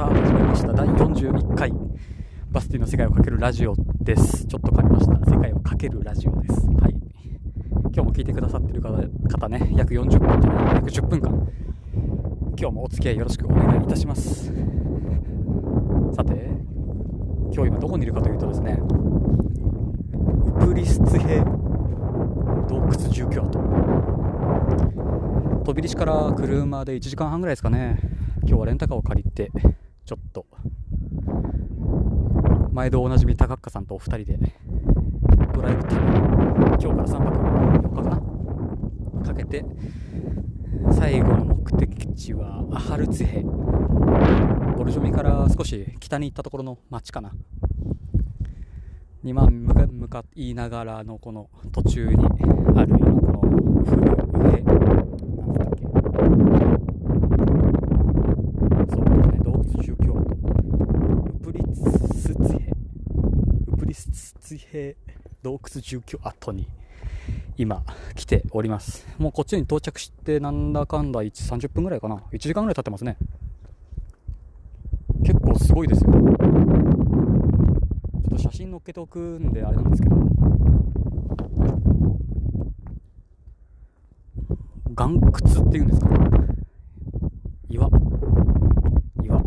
さあ始めました。第41回。バスティの世界をかけるラジオです。ちょっと噛みました。世界をかけるラジオです。はい。今日も聞いてくださってる方方ね約40分じゃない？約10分間。今日もお付き合いよろしくお願いいたします。さて今日今どこにいるかというとですねウプリスツヘ洞窟住居跡。飛び出しから車で1時間半ぐらいですかね。今日はレンタカーを借りてちょっと。毎度おなじみ高岡さんとお二人で。ドライブ旅今日から3泊4日かな。かけて。最後の目的地はアハルツヘボルジョミから少し北に行ったところの町かな。にまあ向かいながらのこの途中にあるこの住居跡に今来ております。もうこっちに到着してなんだかんだ30分ぐらいかな。1時間ぐらい経ってますね。結構すごいですよ。ちょっと写真載っけておくんであれなんですけど。岩窟っていうんですか岩。岩。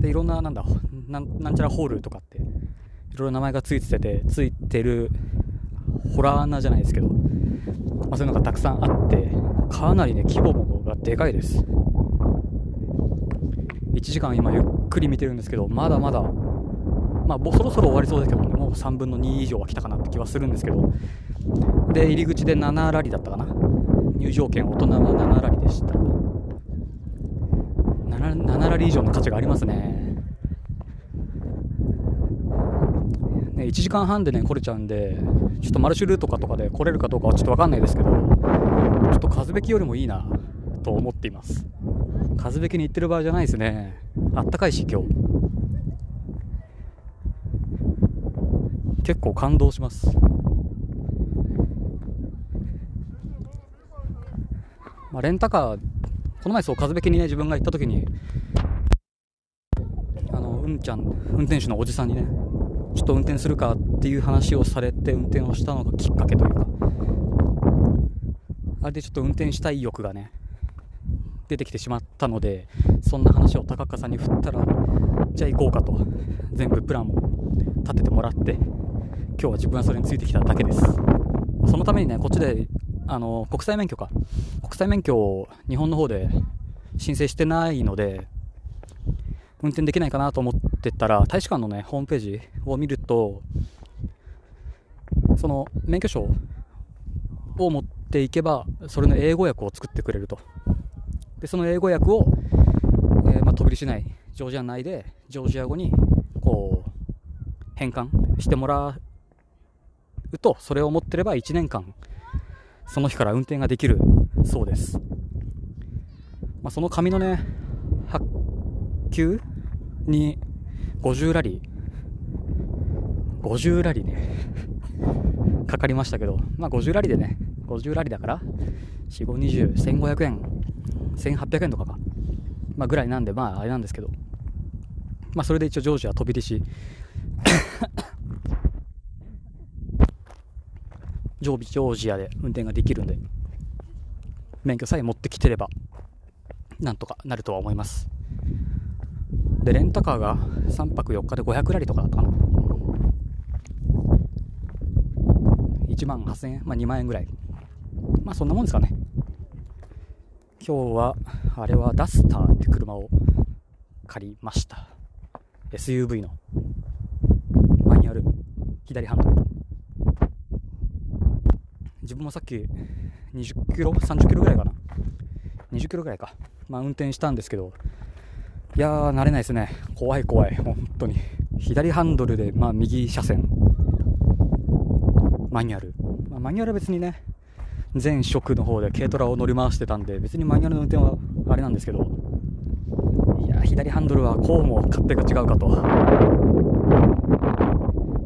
でいろんななんだなんなんちゃらホールとかっていろいろ名前がついててついてるホラー穴じゃないですけど、まあ、そういうのがたくさんあってかなりね規模もがでかいです。1時間今ゆっくり見てるんですけどまだまだまあそろそろ終わりそうですけどねもう3分の2以上は来たかなって気はするんですけど。で入り口で7ラリだったかな。入場券大人は7ラリでした。7, 7ラリ以上の価値がありますね。ね1時間半でね来れちゃうんでちょっとマルシュルとかとかで来れるかどうかはちょっと分かんないですけどちょっと数べきよりもいいなと思っています。数べきに行ってる場合じゃないですね。あったかいし今日。結構感動します。まあ、レンタカーこの前そう風べきにね自分が行った時にあのうんちゃん運転手のおじさんにねちょっと運転するかっていう話をされて運転をしたのがきっかけというかあれでちょっと運転したい欲がね出てきてしまったのでそんな話を高岡さんに振ったらじゃあ行こうかと全部プランも立ててもらって今日は自分はそれについてきただけです。そのためにねこっちであの国際免許か。国際免許を日本の方で申請してないので運転できないかなと思ってたら大使館のねホームページを見るとその免許証を持っていけばそれの英語訳を作ってくれるとでその英語訳を、えー、まあ、飛び出しないジョージア内でジョージア語にこう変換してもらうとそれを持ってれば1年間その日から運転ができるそうです。まあ、その紙のね、発給に50ラリー、50ラリーね、かかりましたけど、まあ50ラリーでね、50ラリーだから、4、5、20、1500円、1800円とかか、まあぐらいなんで、まああれなんですけど、まあそれで一応ジョージア飛び出し。ジョージアで運転ができるんで、免許さえ持ってきてれば、なんとかなるとは思います。で、レンタカーが3泊4日で500ラリとかだったかな。1万8000円、まあ2万円ぐらい。まあそんなもんですかね。今日は、あれはダスターって車を借りました。SUV のマニュアル、左ハンドル。自分もさっき20キロ30キロぐらいかな20キロぐらいかまあ運転したんですけどいやー慣れないですね。怖い怖い本当に。左ハンドルでまあ右車線。マニュアル、まあ、マニュアルは別にね前職の方で軽トラを乗り回してたんで別にマニュアルの運転はあれなんですけど。いや左ハンドルはこうも勝手が違うかと。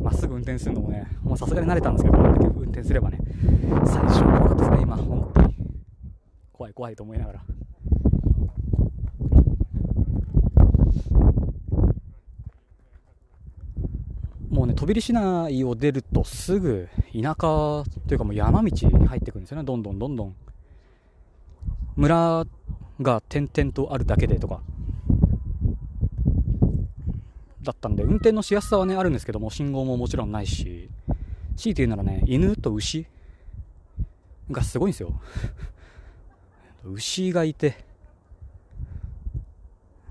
まっすぐ運転するのもねもうさすがに慣れたんですけど運転すればね最初は怖かったですね今。本当に。怖い怖いと思いながら。飛び出市内を出るとすぐ田舎というかもう山道に入ってくるんですよねどんどんどんどん村が点々とあるだけでとかだったんで運転のしやすさはねあるんですけども信号ももちろんないし強いて言うならね犬と牛がすごいんですよ牛がいて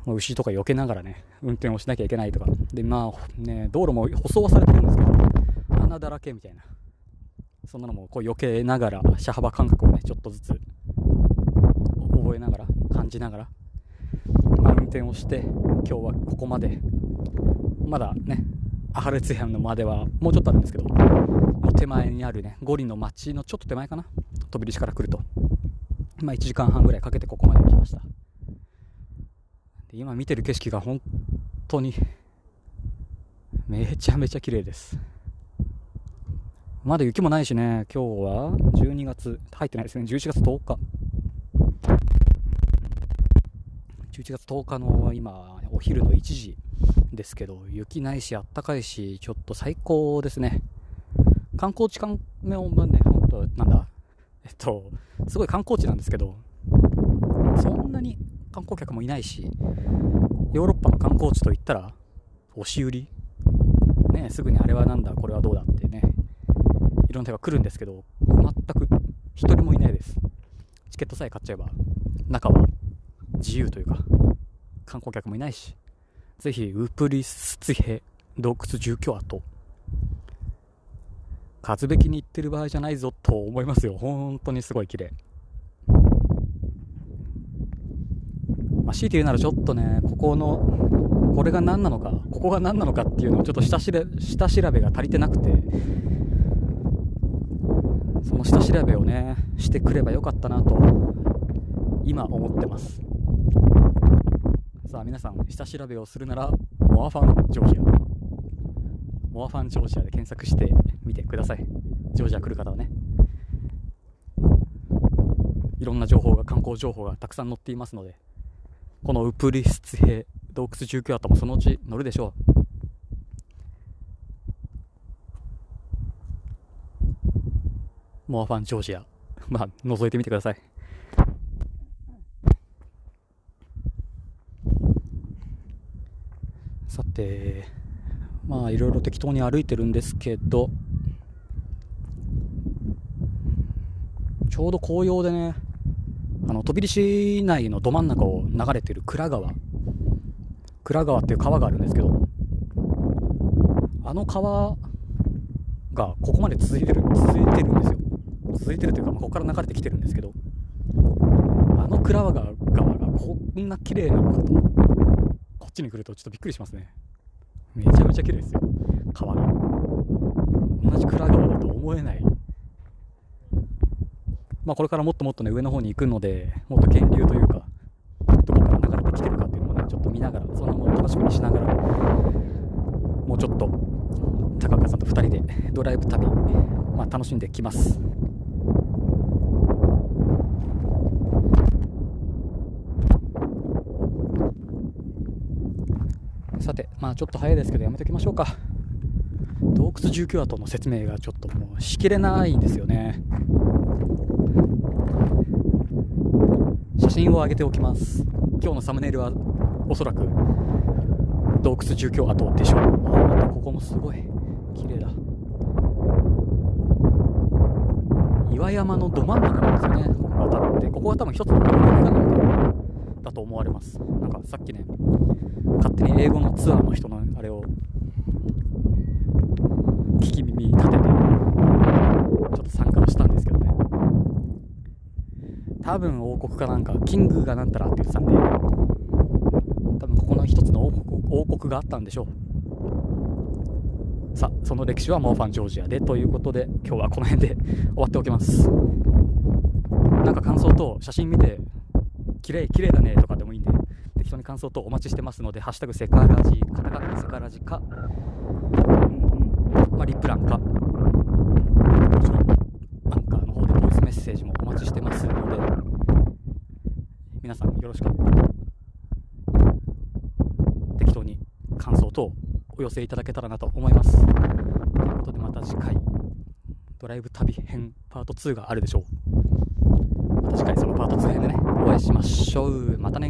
牛とか避けながらね運転をしなきゃいけないとか。でまあね道路も舗装はされてるんですけど穴だらけみたいな。そんなのもこう避けながら車幅感覚をねちょっとずつ覚えながら感じながら、まあ、運転をして今日はここまで。まだねアハレツヤンのまではもうちょっとあるんですけどもう手前にあるねゴリの町のちょっと手前かな？飛び出しから来ると。まあ1時間半ぐらいかけてここまで来ました。今見てる景色が本当にめちゃめちゃ綺麗です。まだ雪もないしね今日は。12月。入ってないですね。11月10日。11月10日の今お昼の1時ですけど雪ないしあったかいしちょっと最高ですね。観光地観光ね本当なんだ。えっとすごい観光地なんですけどそんなに観光客もいないしヨーロッパの観光地といったら押し売り。ねすぐにあれはなんだこれはどうだってね。いろんな手が来るんですけど全く1人もいないです。チケットさえ買っちゃえば中は自由というか観光客もいないしぜひウプリスツヘ洞窟住居跡数べきに行ってる場合じゃないぞと思いますよ。本当にすごい綺麗。まあ、強いて言うならちょっとね、ここの、これが何なのか、ここが何なのかっていうのをちょっと下調べ下調べが足りてなくて、その下調べをね、してくればよかったなと、今思ってます。さあ皆さん、下調べをするなら、モーファンジョージア。モーファンジョージアで検索してみてください。ジョージア来る方はね。いろんな情報が、観光情報がたくさん載っていますので、このウプリスツィヘ洞窟住居跡もそのうち乗るでしょう。モアファンジョージア。まあ覗いてみてください。さてまあいろいろ適当に歩いてるんですけどちょうど紅葉でねあの飛び市内のど真ん中を流れてる倉川。倉川っていう川があるんですけどあの川がここまで続いてる続いてるんですよ。続いてるというか、まあ、ここから流れてきてるんですけどあの倉川がこんな綺麗なのかとこっちに来るとちょっとびっくりしますね。めちゃめちゃ綺麗ですよ川が。同じ倉川だと思えない。まあ、これからもっともっとね上の方に行くのでもっと源流というかどこから流れてきてるかっていうのもねちょっと見ながらそんなものを楽しみにしながらもうちょっと高岡さんと2人でドライブ旅、まあ、楽しんできます。さてまあちょっと早いですけどやめときましょうか。洞窟住居跡の説明がちょっともうしきれないんですよね。写真を上げておきます。今日のサムネイルはおそらく洞窟住居跡でしょう。あまたここもすごい。綺麗だ。岩山のど真ん中なんですよね。ここが多分でここが多分一つのかなんだと思われます。なんかさっきね勝手に英語のツアーの人のあれを聞き耳立ててちょっと参加をしたんですけどね多分王国かなんかキングがなんたらって言ってたんで多分ここの一つの王国王国があったんでしょう。さあその歴史はモーファンジョージアでということで今日はこの辺で終わっておきます。なんか感想と写真見て綺麗綺麗だねとかでもいいんで適当に感想とお待ちしてますので「ハッシュタグセカラジ」カタカナセカラジか、まあ、リプランか。もちろんアンカーの方でボイスメッセージもお待ちしてます。よろしかったら適当に感想等お寄せいただけたらなと思います。ということでまた次回ドライブ旅編パート2があるでしょう。また次回そのパート2編でねお会いしましょう。またね。